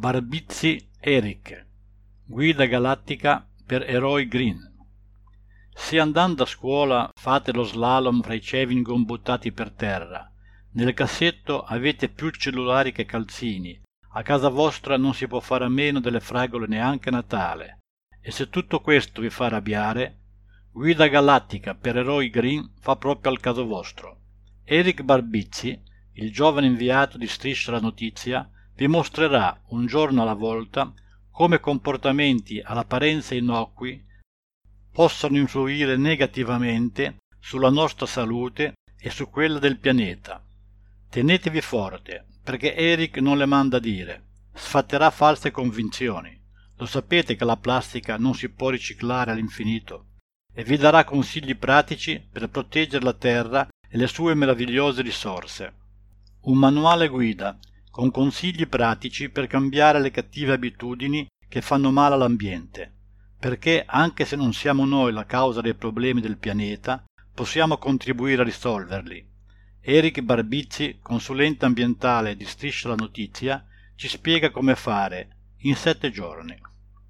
Barbizzi Eric. Guida galattica per eroi green. Se andando a scuola fate lo slalom fra i Chewing buttati per terra, nel cassetto avete più cellulari che calzini, a casa vostra non si può fare a meno delle fragole neanche a Natale, e se tutto questo vi fa arrabbiare, Guida galattica per eroi green fa proprio al caso vostro. Eric Barbizzi, il giovane inviato di Striscia la Notizia, vi mostrerà un giorno alla volta come comportamenti all'apparenza innocui possano influire negativamente sulla nostra salute e su quella del pianeta. Tenetevi forte, perché Eric non le manda dire. Sfatterà false convinzioni. Lo sapete che la plastica non si può riciclare all'infinito e vi darà consigli pratici per proteggere la Terra e le sue meravigliose risorse. Un manuale guida con consigli pratici per cambiare le cattive abitudini che fanno male all'ambiente, perché anche se non siamo noi la causa dei problemi del pianeta, possiamo contribuire a risolverli. Eric Barbizzi, consulente ambientale di Striscia la Notizia, ci spiega come fare in sette giorni.